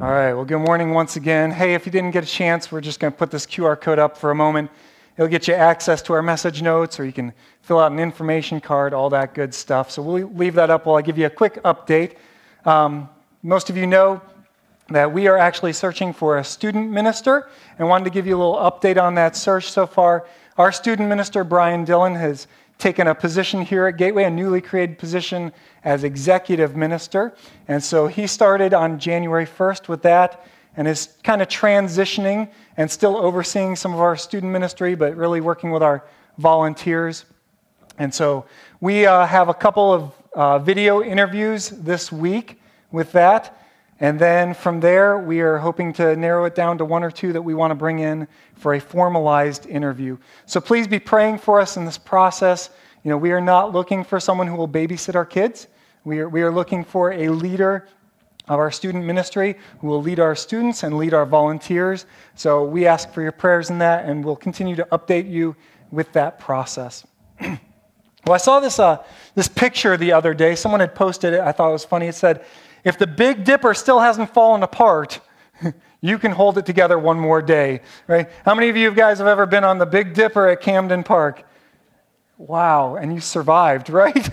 All right, well, good morning once again. Hey, if you didn't get a chance, we're just going to put this QR code up for a moment. It'll get you access to our message notes, or you can fill out an information card, all that good stuff. So we'll leave that up while I give you a quick update. Um, most of you know that we are actually searching for a student minister and wanted to give you a little update on that search so far. Our student minister, Brian Dillon, has taken a position here at Gateway, a newly created position as executive minister. And so he started on January 1st with that and is kind of transitioning and still overseeing some of our student ministry, but really working with our volunteers. And so we uh, have a couple of uh, video interviews this week with that. And then from there, we are hoping to narrow it down to one or two that we want to bring in for a formalized interview. So please be praying for us in this process. You know, we are not looking for someone who will babysit our kids. We are, we are looking for a leader of our student ministry who will lead our students and lead our volunteers. So we ask for your prayers in that, and we'll continue to update you with that process. well, I saw this, uh, this picture the other day. Someone had posted it. I thought it was funny. It said, If the Big Dipper still hasn't fallen apart, you can hold it together one more day, right? How many of you guys have ever been on the Big Dipper at Camden Park? Wow, and you survived, right?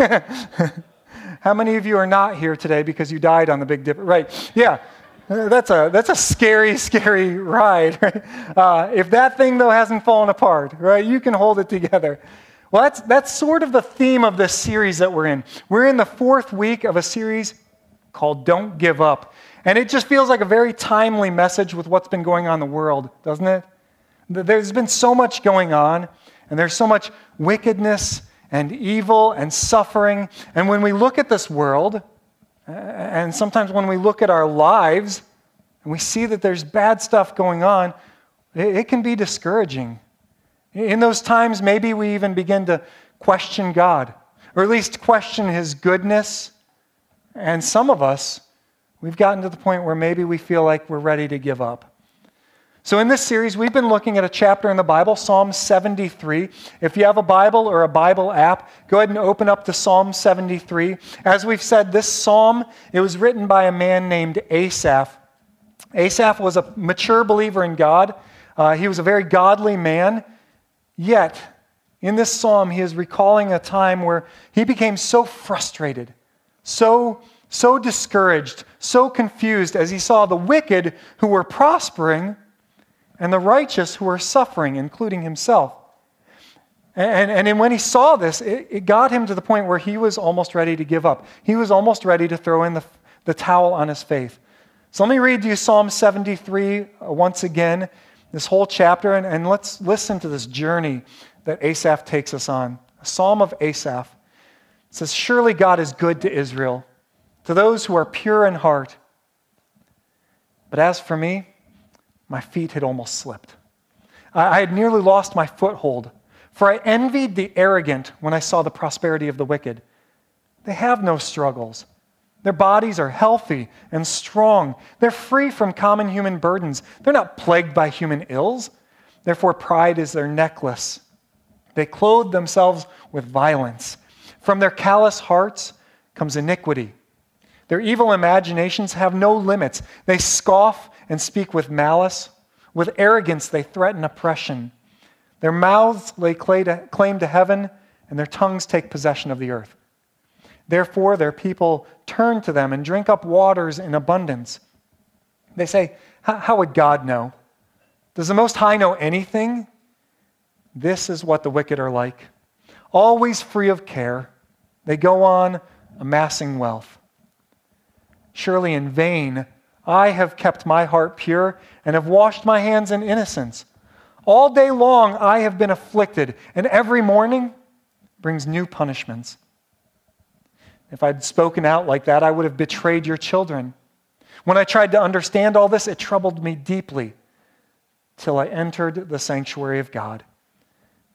How many of you are not here today because you died on the Big Dipper? Right, yeah. That's a, that's a scary, scary ride. Right? Uh, if that thing, though, hasn't fallen apart, right, you can hold it together. Well, that's, that's sort of the theme of this series that we're in. We're in the fourth week of a series called Don't Give Up. And it just feels like a very timely message with what's been going on in the world, doesn't it? There's been so much going on, and there's so much wickedness and evil and suffering. And when we look at this world, and sometimes when we look at our lives and we see that there's bad stuff going on, it, can be discouraging. In those times, maybe we even begin to question God, or at least question His goodness. And some of us, we've gotten to the point where maybe we feel like we're ready to give up. So, in this series, we've been looking at a chapter in the Bible, Psalm 73. If you have a Bible or a Bible app, go ahead and open up to Psalm 73. As we've said, this psalm, it was written by a man named Asaph. Asaph was a mature believer in God. Uh, he was a very godly man. Yet, in this psalm, he is recalling a time where he became so frustrated, so, so discouraged, so confused as he saw the wicked who were prospering and the righteous who were suffering, including himself. And, and, and when he saw this, it, it got him to the point where he was almost ready to give up. He was almost ready to throw in the, the towel on his faith. So let me read you Psalm 73 uh, once again, this whole chapter, and, and let's listen to this journey that Asaph takes us on. A psalm of Asaph. It says, Surely God is good to Israel, to those who are pure in heart. But as for me, my feet had almost slipped. I had nearly lost my foothold, for I envied the arrogant when I saw the prosperity of the wicked. They have no struggles. Their bodies are healthy and strong. They're free from common human burdens. They're not plagued by human ills. Therefore, pride is their necklace. They clothe themselves with violence. From their callous hearts comes iniquity. Their evil imaginations have no limits. They scoff and speak with malice. With arrogance, they threaten oppression. Their mouths lay claim to heaven, and their tongues take possession of the earth. Therefore, their people turn to them and drink up waters in abundance. They say, How would God know? Does the Most High know anything? This is what the wicked are like. Always free of care, they go on amassing wealth. Surely in vain I have kept my heart pure and have washed my hands in innocence. All day long I have been afflicted, and every morning brings new punishments. If I'd spoken out like that, I would have betrayed your children. When I tried to understand all this, it troubled me deeply till I entered the sanctuary of God.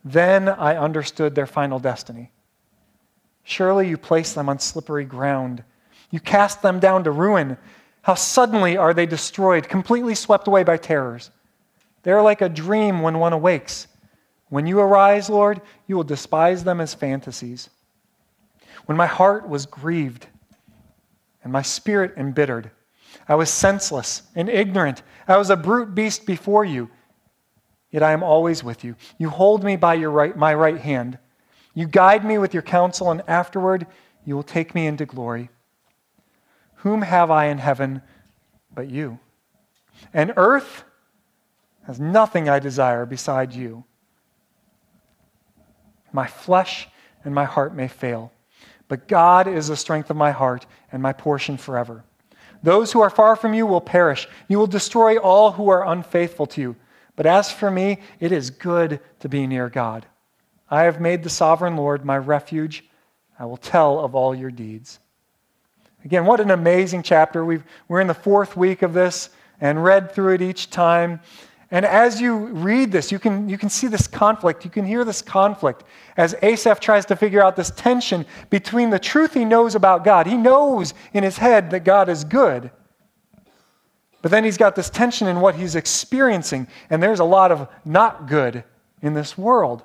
Then I understood their final destiny. Surely you place them on slippery ground. You cast them down to ruin. How suddenly are they destroyed, completely swept away by terrors. They are like a dream when one awakes. When you arise, Lord, you will despise them as fantasies. When my heart was grieved and my spirit embittered, I was senseless and ignorant. I was a brute beast before you. Yet I am always with you. You hold me by your right, my right hand. You guide me with your counsel, and afterward you will take me into glory. Whom have I in heaven but you? And earth has nothing I desire beside you. My flesh and my heart may fail, but God is the strength of my heart and my portion forever. Those who are far from you will perish. You will destroy all who are unfaithful to you. But as for me, it is good to be near God. I have made the sovereign Lord my refuge. I will tell of all your deeds. Again, what an amazing chapter. we are in the fourth week of this and read through it each time. And as you read this, you can, you can see this conflict. You can hear this conflict as Asaph tries to figure out this tension between the truth he knows about God. He knows in his head that God is good. But then he's got this tension in what he's experiencing. And there's a lot of not good in this world.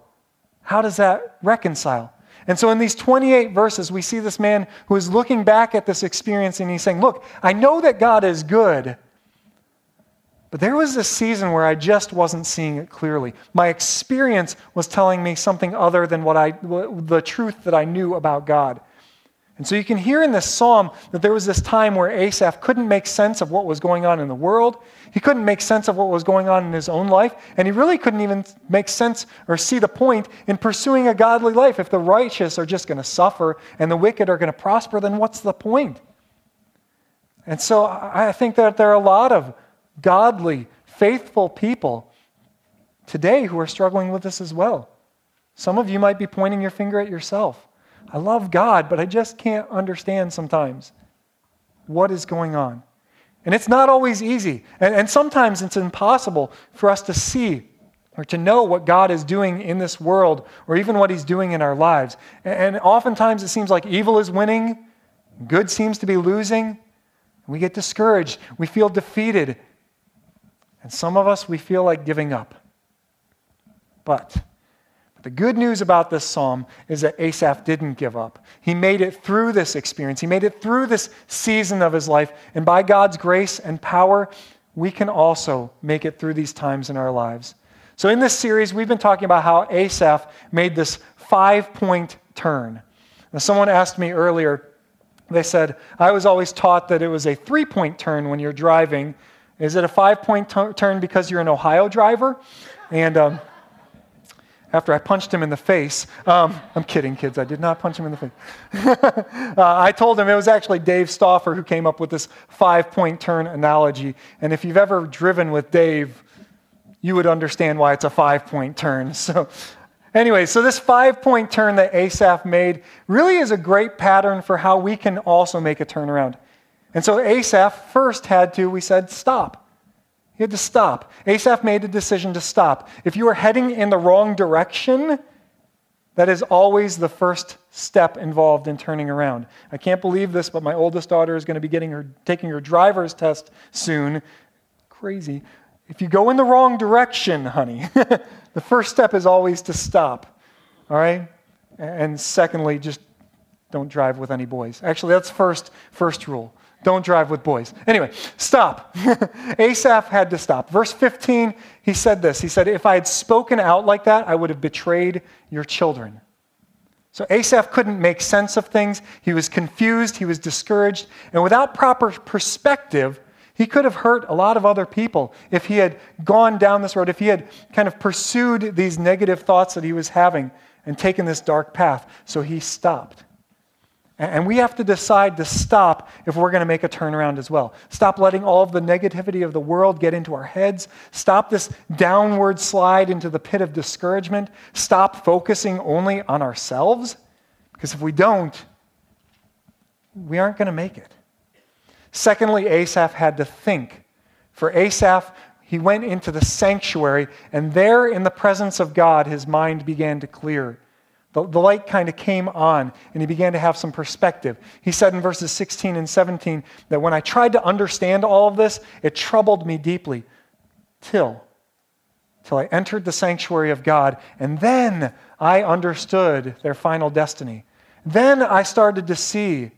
How does that reconcile? And so in these 28 verses, we see this man who is looking back at this experience and he's saying, Look, I know that God is good. But there was a season where I just wasn't seeing it clearly. My experience was telling me something other than what I, the truth that I knew about God. And so you can hear in this psalm that there was this time where Asaph couldn't make sense of what was going on in the world. He couldn't make sense of what was going on in his own life. And he really couldn't even make sense or see the point in pursuing a godly life. If the righteous are just going to suffer and the wicked are going to prosper, then what's the point? And so I think that there are a lot of godly, faithful people today who are struggling with this as well. Some of you might be pointing your finger at yourself. I love God, but I just can't understand sometimes what is going on. And it's not always easy. And, and, sometimes it's impossible for us to see or to know what God is doing in this world or even what He's doing in our lives. And, and oftentimes it seems like evil is winning, good seems to be losing. We get discouraged, we feel defeated, and some of us, we feel like giving up. But the good news about this psalm is that Asaph didn't give up. He made it through this experience, he made it through this season of his life. And by God's grace and power, we can also make it through these times in our lives. So, in this series, we've been talking about how Asaph made this five point turn. Now, someone asked me earlier, they said, I was always taught that it was a three point turn when you're driving is it a five point t- turn because you're an Ohio driver? And um, after I punched him in the face, um, I'm kidding, kids, I did not punch him in the face. uh, I told him it was actually Dave Stauffer who came up with this five point turn analogy. And if you've ever driven with Dave, you would understand why it's a five point turn. So, anyway, so this five point turn that Asaph made really is a great pattern for how we can also make a turnaround. And so Asaph first had to, we said, stop. He had to stop. Asaph made a decision to stop. If you are heading in the wrong direction, that is always the first step involved in turning around. I can't believe this, but my oldest daughter is going to be getting her, taking her driver's test soon. Crazy. If you go in the wrong direction, honey, the first step is always to stop. All right? And secondly, just don't drive with any boys. Actually, that's first first rule. Don't drive with boys. Anyway, stop. Asaph had to stop. Verse 15, he said this. He said, If I had spoken out like that, I would have betrayed your children. So Asaph couldn't make sense of things. He was confused. He was discouraged. And without proper perspective, he could have hurt a lot of other people if he had gone down this road, if he had kind of pursued these negative thoughts that he was having and taken this dark path. So he stopped. And we have to decide to stop if we're going to make a turnaround as well. Stop letting all of the negativity of the world get into our heads. Stop this downward slide into the pit of discouragement. Stop focusing only on ourselves. Because if we don't, we aren't going to make it. Secondly, Asaph had to think. For Asaph, he went into the sanctuary, and there in the presence of God, his mind began to clear. The, the light kind of came on, and he began to have some perspective. He said in verses 16 and 17 that when I tried to understand all of this, it troubled me deeply till till I entered the sanctuary of God, and then I understood their final destiny. Then I started to see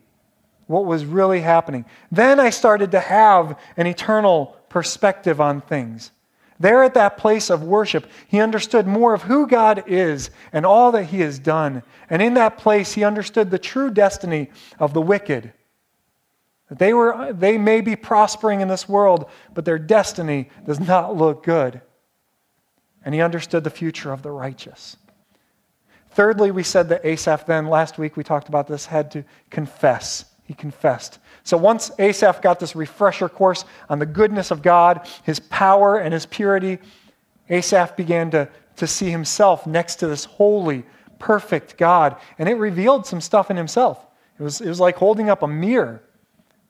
what was really happening. Then I started to have an eternal perspective on things. There at that place of worship, he understood more of who God is and all that he has done. And in that place, he understood the true destiny of the wicked. They, were, they may be prospering in this world, but their destiny does not look good. And he understood the future of the righteous. Thirdly, we said that Asaph then, last week we talked about this, had to confess. He confessed. So once Asaph got this refresher course on the goodness of God, his power, and his purity, Asaph began to, to see himself next to this holy, perfect God. And it revealed some stuff in himself. It was, it was like holding up a mirror.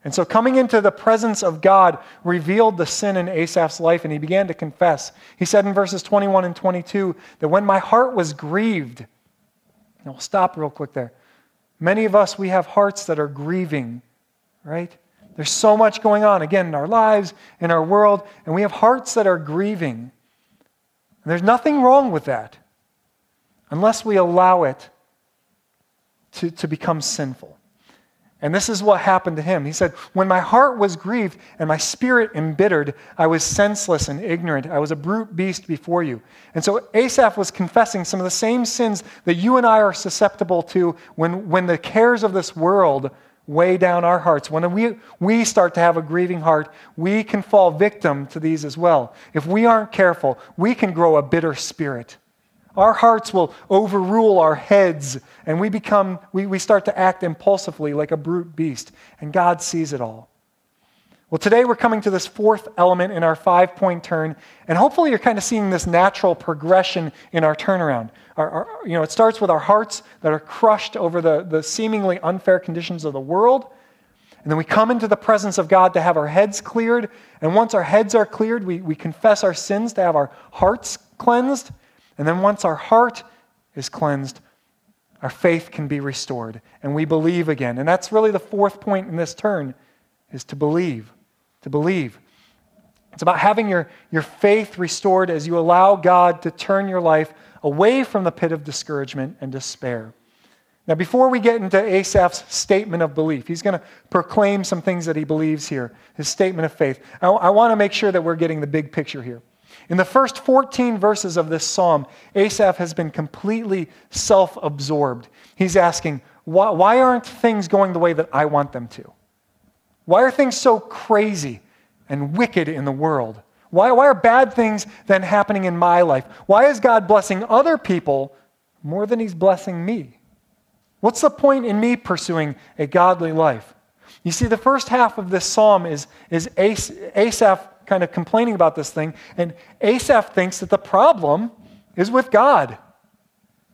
And so coming into the presence of God revealed the sin in Asaph's life, and he began to confess. He said in verses 21 and 22 that when my heart was grieved, and we'll stop real quick there. Many of us, we have hearts that are grieving right? There's so much going on, again, in our lives, in our world, and we have hearts that are grieving. And there's nothing wrong with that unless we allow it to, to become sinful. And this is what happened to him. He said, When my heart was grieved and my spirit embittered, I was senseless and ignorant. I was a brute beast before you. And so Asaph was confessing some of the same sins that you and I are susceptible to when, when the cares of this world weigh down our hearts. When we, we start to have a grieving heart, we can fall victim to these as well. If we aren't careful, we can grow a bitter spirit. Our hearts will overrule our heads, and we become, we, we start to act impulsively like a brute beast, and God sees it all. Well, today we're coming to this fourth element in our five point turn, and hopefully you're kind of seeing this natural progression in our turnaround. Our, our, you know, it starts with our hearts that are crushed over the, the seemingly unfair conditions of the world. And then we come into the presence of God to have our heads cleared. And once our heads are cleared, we, we confess our sins to have our hearts cleansed. And then once our heart is cleansed, our faith can be restored and we believe again. And that's really the fourth point in this turn is to believe to believe. It's about having your, your faith restored as you allow God to turn your life away from the pit of discouragement and despair. Now, before we get into Asaph's statement of belief, he's going to proclaim some things that he believes here, his statement of faith. I, I want to make sure that we're getting the big picture here. In the first 14 verses of this psalm, Asaph has been completely self absorbed. He's asking, why, why aren't things going the way that I want them to? Why are things so crazy and wicked in the world? Why, why are bad things then happening in my life? Why is God blessing other people more than He's blessing me? What's the point in me pursuing a godly life? You see, the first half of this psalm is, is Asaph kind of complaining about this thing, and Asaph thinks that the problem is with God.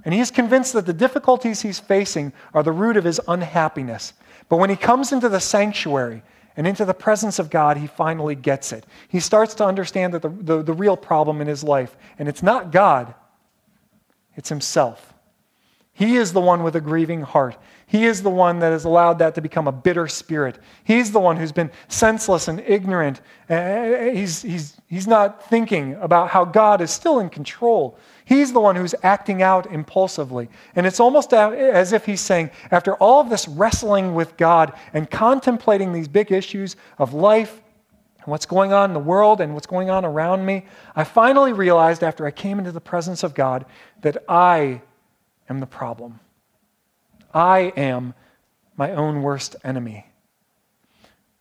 And he's convinced that the difficulties he's facing are the root of his unhappiness. But when he comes into the sanctuary and into the presence of God, he finally gets it. He starts to understand that the, the, the real problem in his life, and it's not God, it's himself. He is the one with a grieving heart. He is the one that has allowed that to become a bitter spirit. He's the one who's been senseless and ignorant. Eh, eh, eh, he's, he's, he's not thinking about how God is still in control. He's the one who's acting out impulsively. And it's almost as if he's saying, after all of this wrestling with God and contemplating these big issues of life and what's going on in the world and what's going on around me, I finally realized after I came into the presence of God that I am the problem. I am my own worst enemy.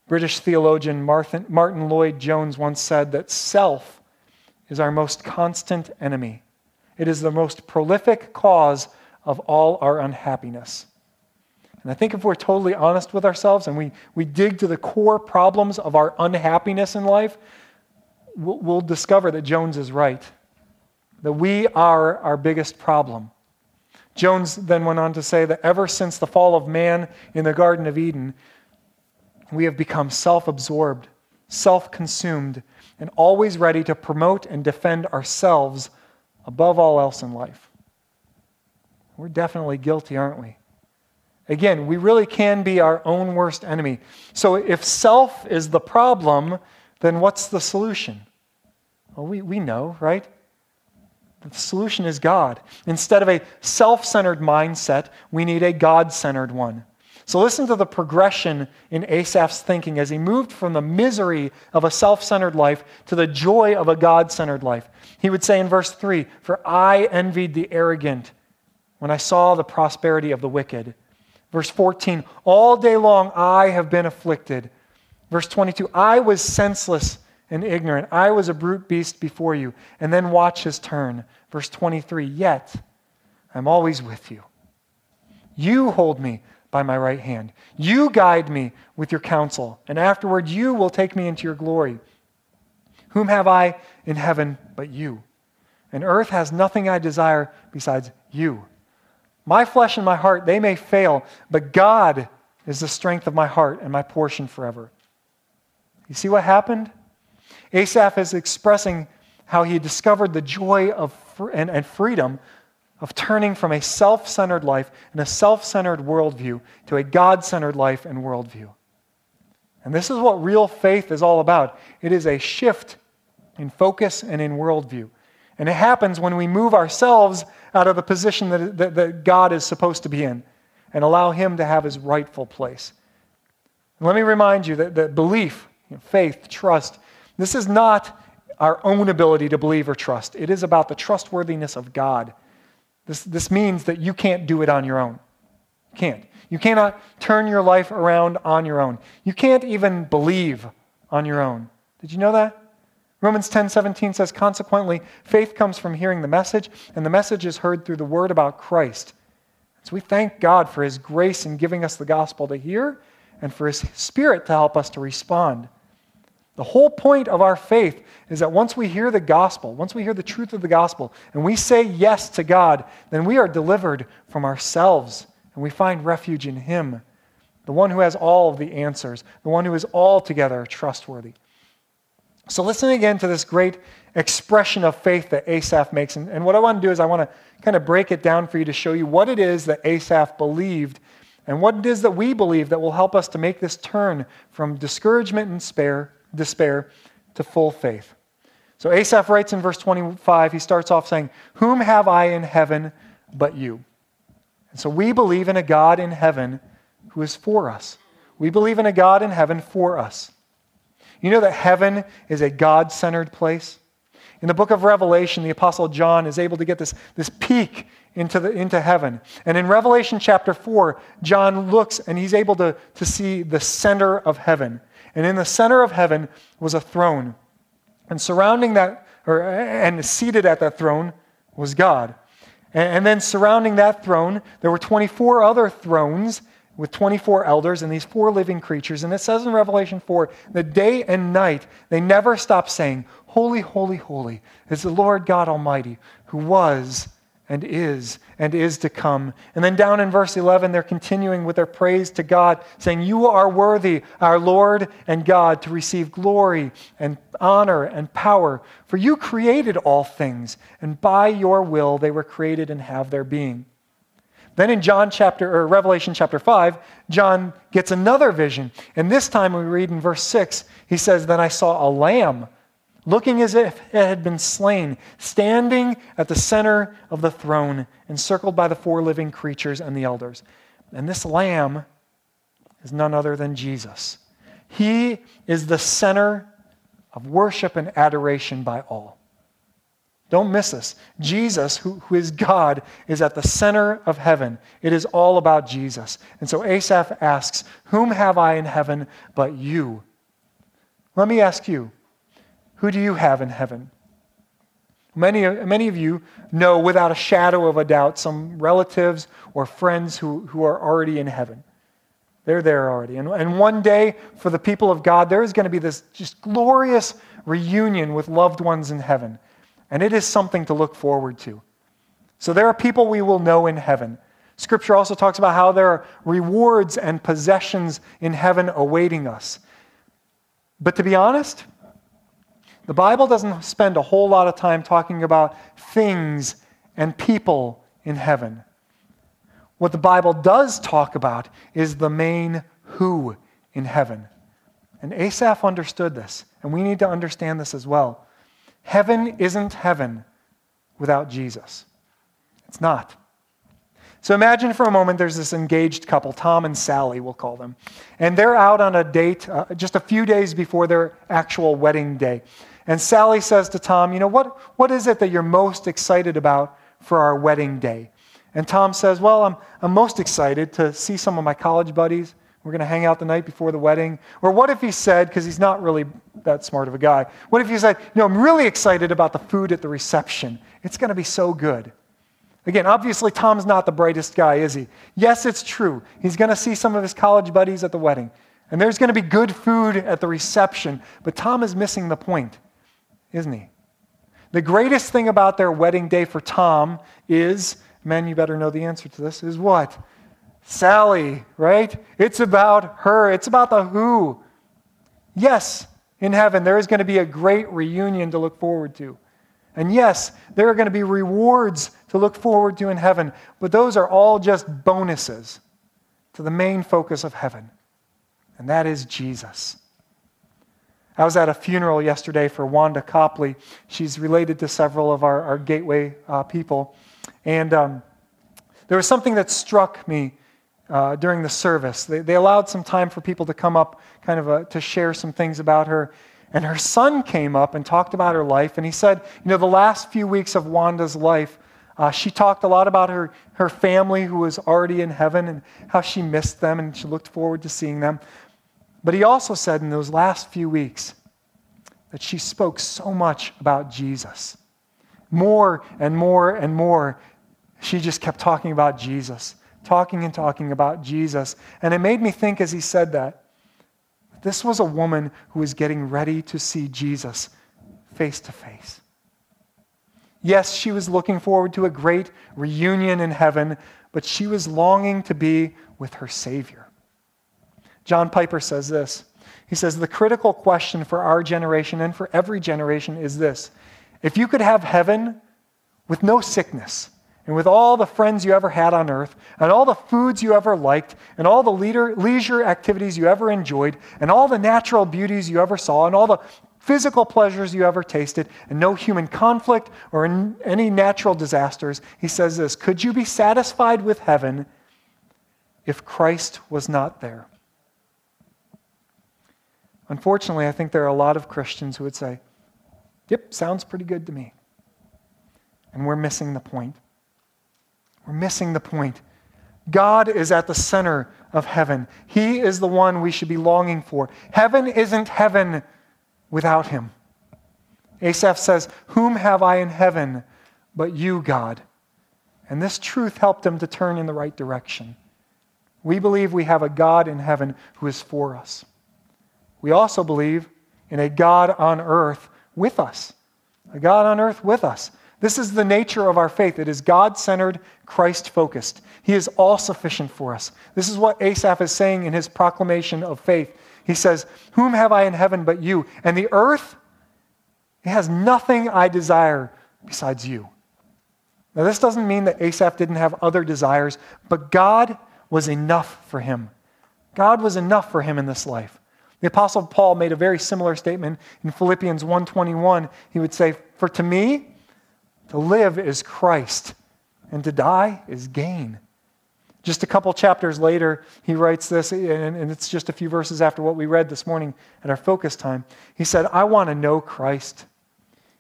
British theologian Martyn Lloyd Jones once said that self is our most constant enemy. It is the most prolific cause of all our unhappiness. And I think if we're totally honest with ourselves and we, we dig to the core problems of our unhappiness in life, we'll, we'll discover that Jones is right, that we are our biggest problem. Jones then went on to say that ever since the fall of man in the Garden of Eden, we have become self absorbed, self consumed, and always ready to promote and defend ourselves above all else in life. We're definitely guilty, aren't we? Again, we really can be our own worst enemy. So if self is the problem, then what's the solution? Well, we, we know, right? The solution is God. Instead of a self centered mindset, we need a God centered one. So listen to the progression in Asaph's thinking as he moved from the misery of a self centered life to the joy of a God centered life. He would say in verse 3 For I envied the arrogant when I saw the prosperity of the wicked. Verse 14 All day long I have been afflicted. Verse 22 I was senseless and ignorant. I was a brute beast before you. And then watch his turn. Verse 23 Yet I'm always with you. You hold me by my right hand. You guide me with your counsel, and afterward you will take me into your glory. Whom have I in heaven but you? And earth has nothing I desire besides you. My flesh and my heart, they may fail, but God is the strength of my heart and my portion forever. You see what happened? Asaph is expressing how he discovered the joy of and, and freedom of turning from a self centered life and a self centered worldview to a God centered life and worldview. And this is what real faith is all about it is a shift in focus and in worldview. And it happens when we move ourselves out of the position that, that, that God is supposed to be in and allow Him to have His rightful place. Let me remind you that, that belief, faith, trust, this is not our own ability to believe or trust. It is about the trustworthiness of God this, this means that you can't do it on your own. You can't. You cannot turn your life around on your own. You can't even believe on your own. Did you know that? Romans 10 17 says, Consequently, faith comes from hearing the message, and the message is heard through the word about Christ. So we thank God for his grace in giving us the gospel to hear and for his spirit to help us to respond. The whole point of our faith is that once we hear the gospel, once we hear the truth of the gospel, and we say yes to God, then we are delivered from ourselves and we find refuge in Him, the one who has all of the answers, the one who is altogether trustworthy. So, listen again to this great expression of faith that Asaph makes. And, and what I want to do is, I want to kind of break it down for you to show you what it is that Asaph believed and what it is that we believe that will help us to make this turn from discouragement and despair despair to full faith. So Asaph writes in verse 25, he starts off saying, Whom have I in heaven but you? And so we believe in a God in heaven who is for us. We believe in a God in heaven for us. You know that heaven is a God centered place? In the book of Revelation, the Apostle John is able to get this, this peek into, the, into heaven. And in Revelation chapter 4, John looks and he's able to, to see the center of heaven. And in the center of heaven was a throne. And surrounding that, or, and seated at that throne was God. And, and then surrounding that throne, there were 24 other thrones with 24 elders and these four living creatures. And it says in Revelation 4 that day and night they never stop saying, Holy, holy, holy is the Lord God Almighty, who was and is and is to come. And then down in verse 11, they're continuing with their praise to God, saying, You are worthy, our Lord and God, to receive glory and honor and power. For you created all things, and by your will they were created and have their being. Then in John chapter or Revelation chapter 5, John gets another vision. And this time we read in verse 6, he says, Then I saw a lamb looking as if it had been slain, standing at the center of the throne, encircled by the four living creatures and the elders. And this lamb is none other than Jesus. He is the center of worship and adoration by all. Don't miss this. Jesus, who, who is God, is at the center of heaven. It is all about Jesus. And so Asaph asks, Whom have I in heaven but you? Let me ask you, who do you have in heaven? Many, many of you know without a shadow of a doubt some relatives or friends who, who are already in heaven. They're there already. And, and one day, for the people of God, there is going to be this just glorious reunion with loved ones in heaven. And it is something to look forward to. So there are people we will know in heaven. Scripture also talks about how there are rewards and possessions in heaven awaiting us. But to be honest, the Bible doesn't spend a whole lot of time talking about things and people in heaven. What the Bible does talk about is the main who in heaven. And Asaph understood this, and we need to understand this as well. Heaven isn't heaven without Jesus. It's not. So imagine for a moment there's this engaged couple, Tom and Sally, we'll call them. And they're out on a date uh, just a few days before their actual wedding day. And Sally says to Tom, You know, what, what is it that you're most excited about for our wedding day? And Tom says, Well, I'm, I'm most excited to see some of my college buddies. We're going to hang out the night before the wedding. Or what if he said, because he's not really that smart of a guy, what if he said, You know, I'm really excited about the food at the reception. It's going to be so good. Again, obviously, Tom's not the brightest guy, is he? Yes, it's true. He's going to see some of his college buddies at the wedding. And there's going to be good food at the reception. But Tom is missing the point, isn't he? The greatest thing about their wedding day for Tom is, men, you better know the answer to this, is what? Sally, right? It's about her. It's about the who. Yes, in heaven, there is going to be a great reunion to look forward to. And yes, there are going to be rewards to look forward to in heaven, but those are all just bonuses to the main focus of heaven, and that is Jesus. I was at a funeral yesterday for Wanda Copley. She's related to several of our, our Gateway uh, people. And um, there was something that struck me uh, during the service. They, they, allowed some time for people to come up, kind of a, to share some things about her. And her son came up and talked about her life. And he said, you know, the last few weeks of Wanda's life, uh, she talked a lot about her, her family who was already in heaven and how she missed them and she looked forward to seeing them. But he also said in those last few weeks that she spoke so much about Jesus. More and more and more, she just kept talking about Jesus, talking and talking about Jesus. And it made me think as he said that this was a woman who was getting ready to see Jesus face to face. Yes, she was looking forward to a great reunion in heaven, but she was longing to be with her Savior. John Piper says this. He says, The critical question for our generation and for every generation is this If you could have heaven with no sickness, and with all the friends you ever had on earth, and all the foods you ever liked, and all the leader, leisure activities you ever enjoyed, and all the natural beauties you ever saw, and all the physical pleasures you ever tasted, and no human conflict or any natural disasters, he says this Could you be satisfied with heaven if Christ was not there? Unfortunately, I think there are a lot of Christians who would say, Yep, sounds pretty good to me. And we're missing the point. We're missing the point. God is at the center of heaven. He is the one we should be longing for. Heaven isn't heaven without him. Asaph says, Whom have I in heaven but you, God? And this truth helped him to turn in the right direction. We believe we have a God in heaven who is for us. We also believe in a God on earth with us. A God on earth with us. This is the nature of our faith. It is God centered, Christ focused. He is all sufficient for us. This is what Asaph is saying in his proclamation of faith. He says, Whom have I in heaven but you? And the earth, it has nothing I desire besides you. Now, this doesn't mean that Asaph didn't have other desires, but God was enough for him. God was enough for him in this life. The apostle Paul made a very similar statement in Philippians 1:21. He would say, "For to me to live is Christ, and to die is gain. Just a couple chapters later, he writes this, and it's just a few verses after what we read this morning at our focus time. He said, I want to know Christ.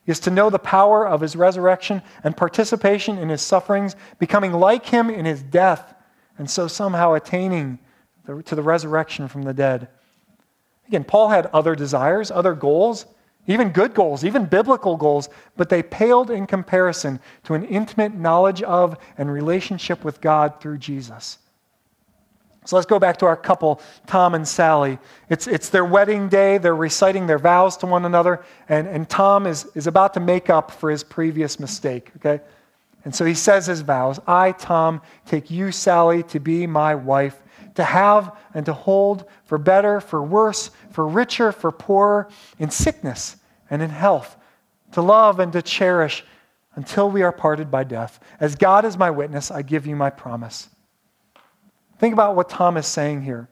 Is to know the power of his resurrection and participation in his sufferings, becoming like him in his death, and so somehow attaining to the resurrection from the dead. Again, Paul had other desires, other goals even good goals, even biblical goals, but they paled in comparison to an intimate knowledge of and relationship with God through Jesus. So let's go back to our couple, Tom and Sally. It's, it's their wedding day. They're reciting their vows to one another, and, and Tom is, is about to make up for his previous mistake, okay? And so he says his vows I, Tom, take you, Sally, to be my wife to have and to hold, for better, for worse, for richer, for poorer, in sickness and in health, to love and to cherish until we are parted by death. As God is my witness, I give you my promise. Think about what Tom is saying here.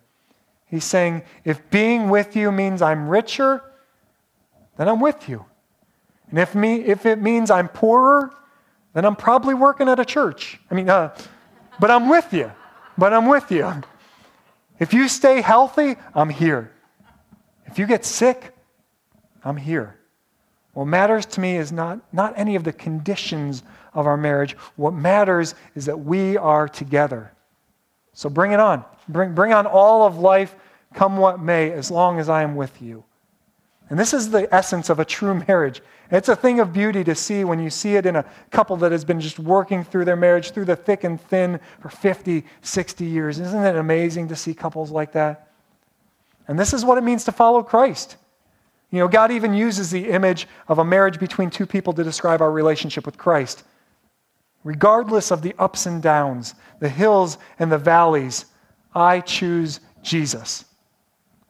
He's saying, if being with you means I'm richer, then I'm with you. And if, me, if it means I'm poorer, then I'm probably working at a church. I mean, uh, but I'm with you. But I'm with you. If you stay healthy, I'm here. If you get sick, I'm here. What matters to me is not, not any of the conditions of our marriage. What matters is that we are together. So bring it on. Bring, bring on all of life, come what may, as long as I am with you. And this is the essence of a true marriage. It's a thing of beauty to see when you see it in a couple that has been just working through their marriage, through the thick and thin for 50, 60 years. Isn't it amazing to see couples like that? And this is what it means to follow Christ. You know, God even uses the image of a marriage between two people to describe our relationship with Christ. Regardless of the ups and downs, the hills and the valleys, I choose Jesus.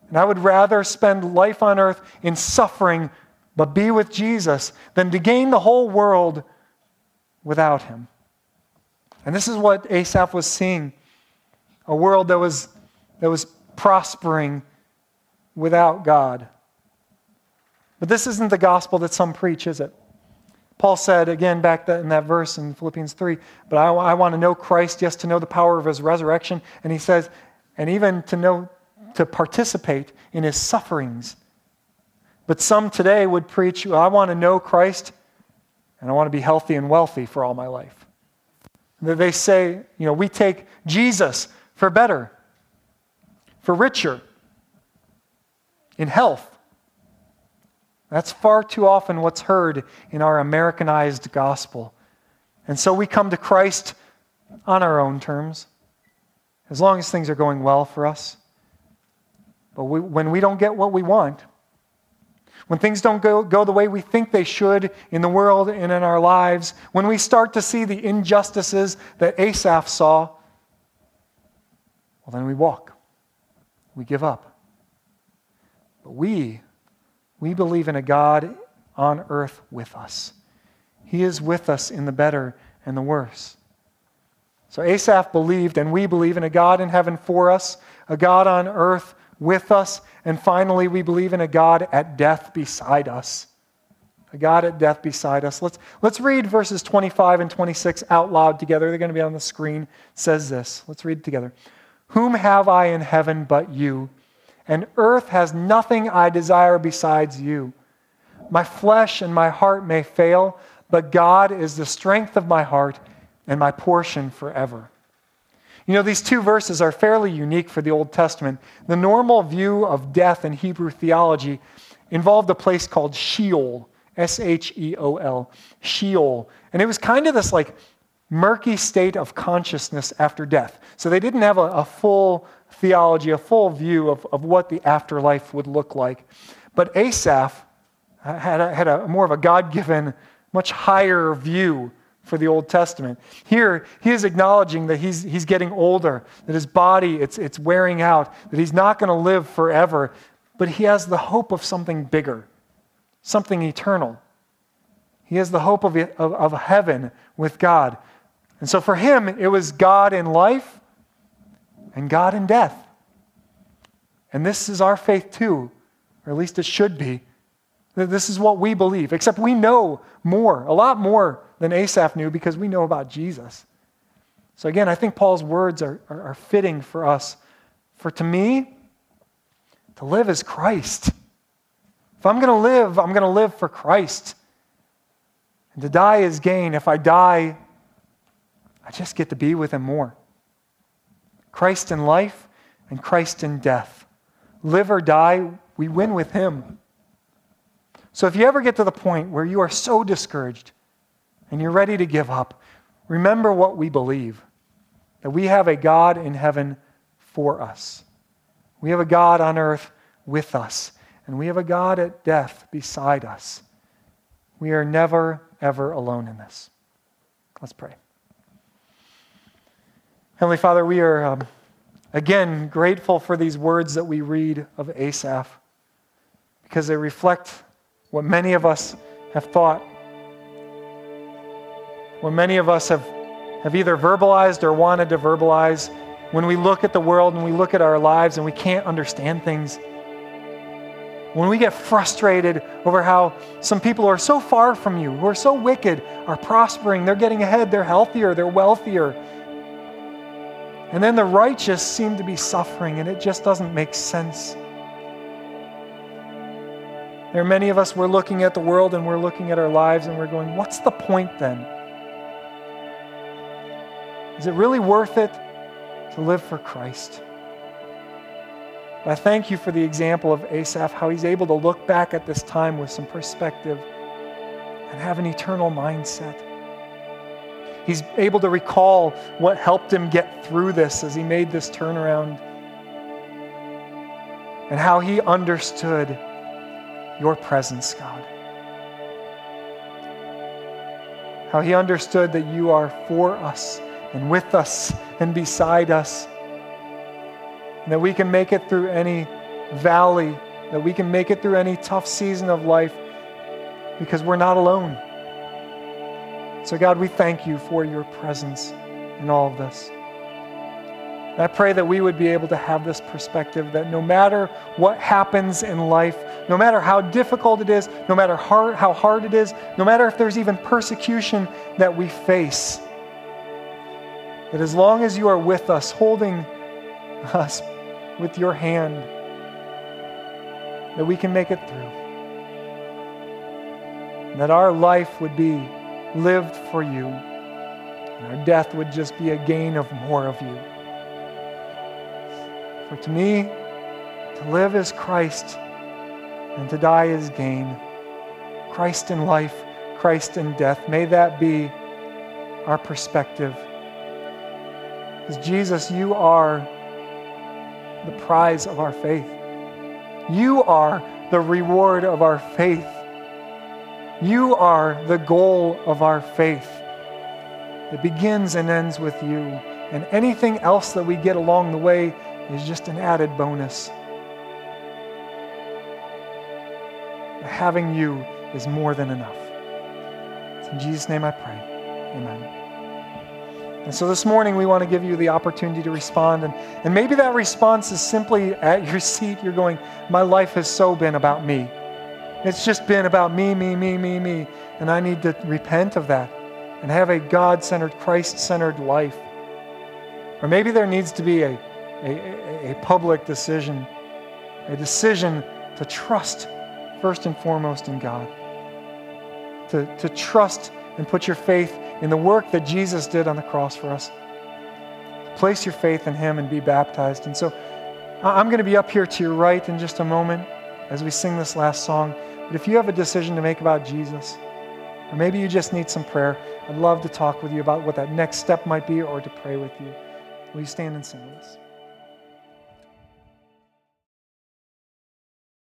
And I would rather spend life on earth in suffering but be with Jesus than to gain the whole world without him. And this is what Asaph was seeing a world that was, that was prospering without God. But this isn't the gospel that some preach, is it? Paul said again back in that verse in Philippians 3, but I, I want to know Christ, yes, to know the power of his resurrection. And he says, and even to know, to participate in his sufferings but some today would preach, I want to know Christ and I want to be healthy and wealthy for all my life. They say, you know, we take Jesus for better, for richer, in health. That's far too often what's heard in our Americanized gospel. And so we come to Christ on our own terms, as long as things are going well for us. But we, when we don't get what we want, when things don't go, go the way we think they should in the world and in our lives, when we start to see the injustices that Asaph saw, well, then we walk. We give up. But we, we believe in a God on earth with us. He is with us in the better and the worse. So Asaph believed, and we believe in a God in heaven for us, a God on earth with us. And finally, we believe in a God at death beside us. A God at death beside us. Let's, let's read verses 25 and 26 out loud together. They're going to be on the screen. It says this. Let's read it together. Whom have I in heaven but you? And earth has nothing I desire besides you. My flesh and my heart may fail, but God is the strength of my heart and my portion forever. You know, these two verses are fairly unique for the Old Testament. The normal view of death in Hebrew theology involved a place called Sheol, S H E O L, Sheol. And it was kind of this like murky state of consciousness after death. So they didn't have a, a full theology, a full view of, of what the afterlife would look like. But Asaph had a, had a more of a God given, much higher view for the Old Testament. Here, he is acknowledging that he's, he's getting older, that his body, it's, it's wearing out, that he's not going to live forever, but he has the hope of something bigger, something eternal. He has the hope of, of, of heaven with God. And so for him, it was God in life and God in death. And this is our faith too, or at least it should be. This is what we believe, except we know more, a lot more than Asaph knew because we know about Jesus. So again, I think Paul's words are, are, are fitting for us. For to me, to live is Christ. If I'm going to live, I'm going to live for Christ. And to die is gain. If I die, I just get to be with Him more. Christ in life and Christ in death. Live or die, we win with Him. So if you ever get to the point where you are so discouraged and you're ready to give up, remember what we believe that we have a God in heaven for us. We have a God on earth with us, and we have a God at death beside us. We are never, ever alone in this. Let's pray. Heavenly Father, we are um, again grateful for these words that we read of Asaph because they reflect what many of us have thought, what many of us have, have either verbalized or wanted to verbalize when we look at the world and we look at our lives and we can't understand things. When we get frustrated over how some people are so far from you, who are so wicked, are prospering, they're getting ahead, they're healthier, they're wealthier. And then the righteous seem to be suffering, and it just doesn't make sense. There are many of us, we're looking at the world and we're looking at our lives and we're going, what's the point then? Is it really worth it to live for Christ? But I thank you for the example of Asaph, how he's able to look back at this time with some perspective and have an eternal mindset. He's able to recall what helped him get through this as he made this turnaround and how he understood your presence, God. How he understood that you are for us and with us and beside us. And that we can make it through any valley, that we can make it through any tough season of life because we're not alone. So, God, we thank you for your presence in all of this. And I pray that we would be able to have this perspective that no matter what happens in life, no matter how difficult it is, no matter how hard it is, no matter if there's even persecution that we face, that as long as you are with us, holding us with your hand, that we can make it through. And that our life would be lived for you, and our death would just be a gain of more of you. For to me, to live is Christ, and to die is gain. Christ in life, Christ in death. May that be our perspective. Because Jesus, you are the prize of our faith. You are the reward of our faith. You are the goal of our faith. It begins and ends with you. And anything else that we get along the way is just an added bonus. Having you is more than enough. It's in Jesus' name I pray. Amen. And so this morning, we want to give you the opportunity to respond. And, and maybe that response is simply at your seat, you're going, My life has so been about me. It's just been about me, me, me, me, me. And I need to repent of that and have a God centered, Christ centered life. Or maybe there needs to be a a, public decision, a decision to trust first and foremost in God, to, to trust and put your faith in the work that Jesus did on the cross for us. Place your faith in Him and be baptized. And so I'm going to be up here to your right in just a moment as we sing this last song. But if you have a decision to make about Jesus, or maybe you just need some prayer, I'd love to talk with you about what that next step might be or to pray with you. Will you stand and sing with us?